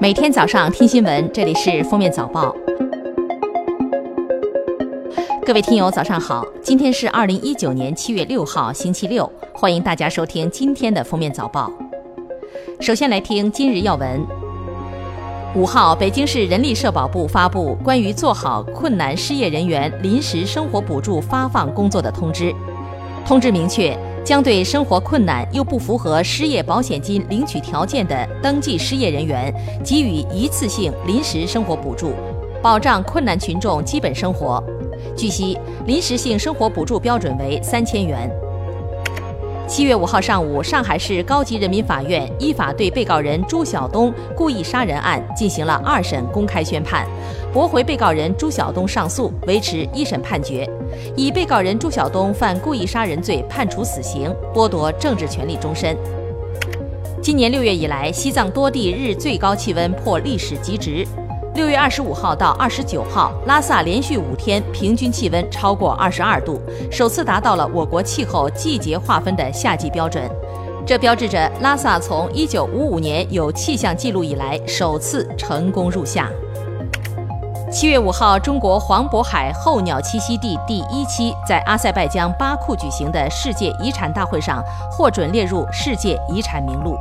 每天早上听新闻，这里是封面早报。各位听友，早上好！今天是二零一九年七月六号，星期六，欢迎大家收听今天的封面早报。首先来听今日要闻。五号，北京市人力社保部发布关于做好困难失业人员临时生活补助发放工作的通知。通知明确。将对生活困难又不符合失业保险金领取条件的登记失业人员给予一次性临时生活补助，保障困难群众基本生活。据悉，临时性生活补助标准为三千元。七月五号上午，上海市高级人民法院依法对被告人朱晓东故意杀人案进行了二审公开宣判，驳回被告人朱晓东上诉，维持一审判决，以被告人朱晓东犯故意杀人罪判处死刑，剥夺政治权利终身。今年六月以来，西藏多地日最高气温破历史极值。六月二十五号到二十九号，拉萨连续五天平均气温超过二十二度，首次达到了我国气候季节划分的夏季标准。这标志着拉萨从一九五五年有气象记录以来首次成功入夏。七月五号，中国黄渤海候鸟栖息地第一期在阿塞拜疆巴库举行的世界遗产大会上获准列入世界遗产名录。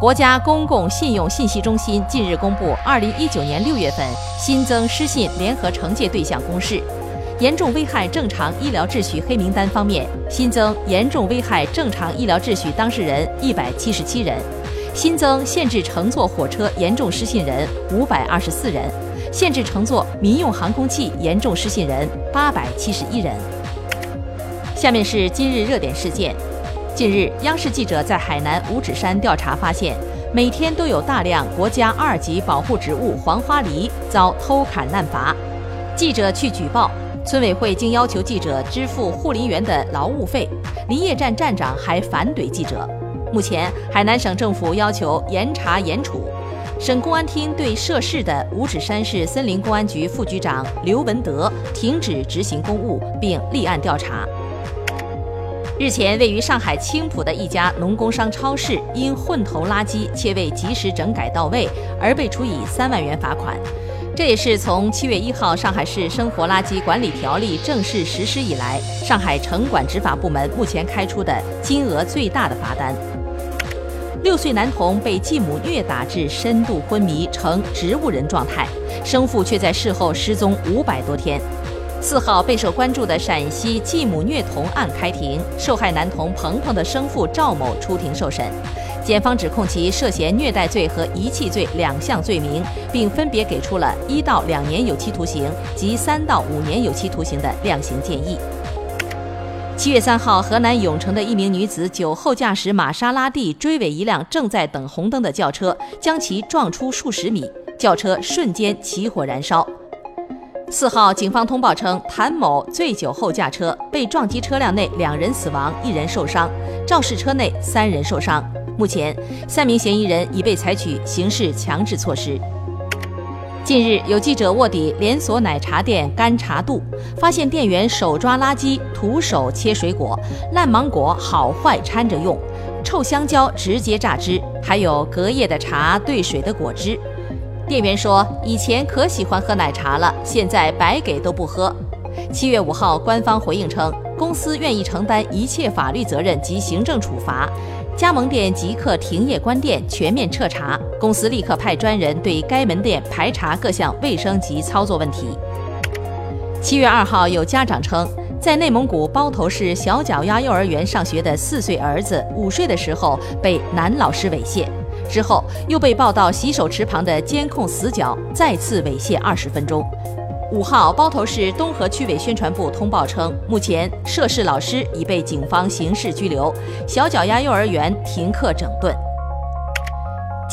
国家公共信用信息中心近日公布，二零一九年六月份新增失信联合惩戒对象公示。严重危害正常医疗秩序黑名单方面，新增严重危害正常医疗秩序当事人一百七十七人，新增限制乘坐火车严重失信人五百二十四人，限制乘坐民用航空器严重失信人八百七十一人。下面是今日热点事件。近日，央视记者在海南五指山调查发现，每天都有大量国家二级保护植物黄花梨遭偷砍滥伐。记者去举报，村委会竟要求记者支付护林员的劳务费，林业站站长还反怼记者。目前，海南省政府要求严查严处。省公安厅对涉事的五指山市森林公安局副局长刘文德停止执行公务，并立案调查。日前，位于上海青浦的一家农工商超市因混投垃圾且未及时整改到位，而被处以三万元罚款。这也是从七月一号上海市生活垃圾管理条例正式实施以来，上海城管执法部门目前开出的金额最大的罚单。六岁男童被继母虐打至深度昏迷，呈植物人状态，生父却在事后失踪五百多天。四号备受关注的陕西继母虐童案开庭，受害男童鹏鹏的生父赵某出庭受审，检方指控其涉嫌虐待罪和遗弃罪两项罪名，并分别给出了一到两年有期徒刑及三到五年有期徒刑的量刑建议。七月三号，河南永城的一名女子酒后驾驶玛莎拉蒂追尾一辆正在等红灯的轿车，将其撞出数十米，轿车瞬间起火燃烧。四号，警方通报称，谭某醉酒后驾车，被撞击车辆内两人死亡，一人受伤；肇事车内三人受伤。目前，三名嫌疑人已被采取刑事强制措施。近日，有记者卧底连锁奶茶店干茶度，发现店员手抓垃圾，徒手切水果，烂芒果好坏掺着用，臭香蕉直接榨汁，还有隔夜的茶兑水的果汁。店员说：“以前可喜欢喝奶茶了，现在白给都不喝。”七月五号，官方回应称，公司愿意承担一切法律责任及行政处罚，加盟店即刻停业关店，全面彻查。公司立刻派专人对该门店排查各项卫生及操作问题。七月二号，有家长称，在内蒙古包头市小脚丫幼儿园上学的四岁儿子，午睡的时候被男老师猥亵。之后又被抱到洗手池旁的监控死角，再次猥亵二十分钟。五号，包头市东河区委宣传部通报称，目前涉事老师已被警方刑事拘留，小脚丫幼儿园停课整顿。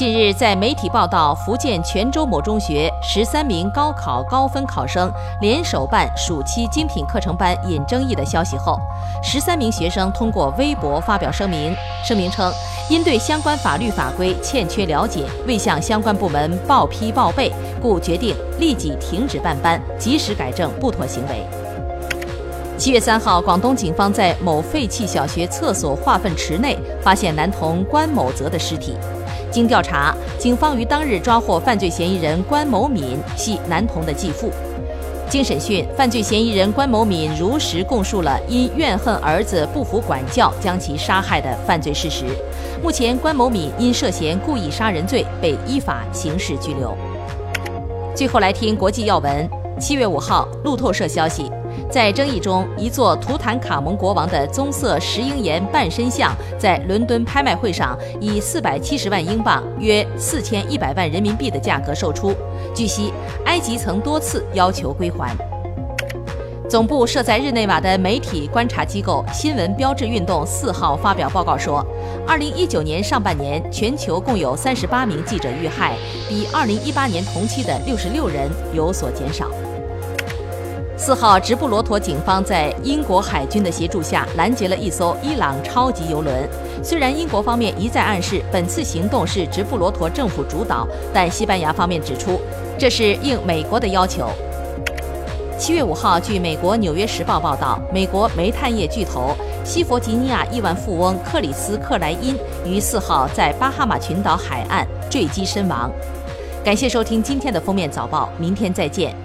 近日，在媒体报道福建泉州某中学十三名高考高分考生联手办暑期精品课程班引争议的消息后，十三名学生通过微博发表声明，声明称因对相关法律法规欠缺了解，未向相关部门报批报备，故决定立即停止办班，及时改正不妥行为。七月三号，广东警方在某废弃小学厕所化粪池内发现男童关某泽的尸体。经调查，警方于当日抓获犯罪嫌疑人关某敏，系男童的继父。经审讯，犯罪嫌疑人关某敏如实供述了因怨恨儿子不服管教将其杀害的犯罪事实。目前，关某敏因涉嫌故意杀人罪被依法刑事拘留。最后来听国际要闻。七月五号，路透社消息。在争议中，一座图坦卡蒙国王的棕色石英岩半身像在伦敦拍卖会上以四百七十万英镑（约四千一百万人民币）的价格售出。据悉，埃及曾多次要求归还。总部设在日内瓦的媒体观察机构新闻标志运动四号发表报告说，二零一九年上半年全球共有三十八名记者遇害，比二零一八年同期的六十六人有所减少。四号，直布罗陀警方在英国海军的协助下拦截了一艘伊朗超级油轮。虽然英国方面一再暗示本次行动是直布罗陀政府主导，但西班牙方面指出这是应美国的要求。七月五号，据美国《纽约时报》报道，美国煤炭业巨头西弗吉尼亚亿万富翁克里斯克莱因于四号在巴哈马群岛海岸坠机身亡。感谢收听今天的封面早报，明天再见。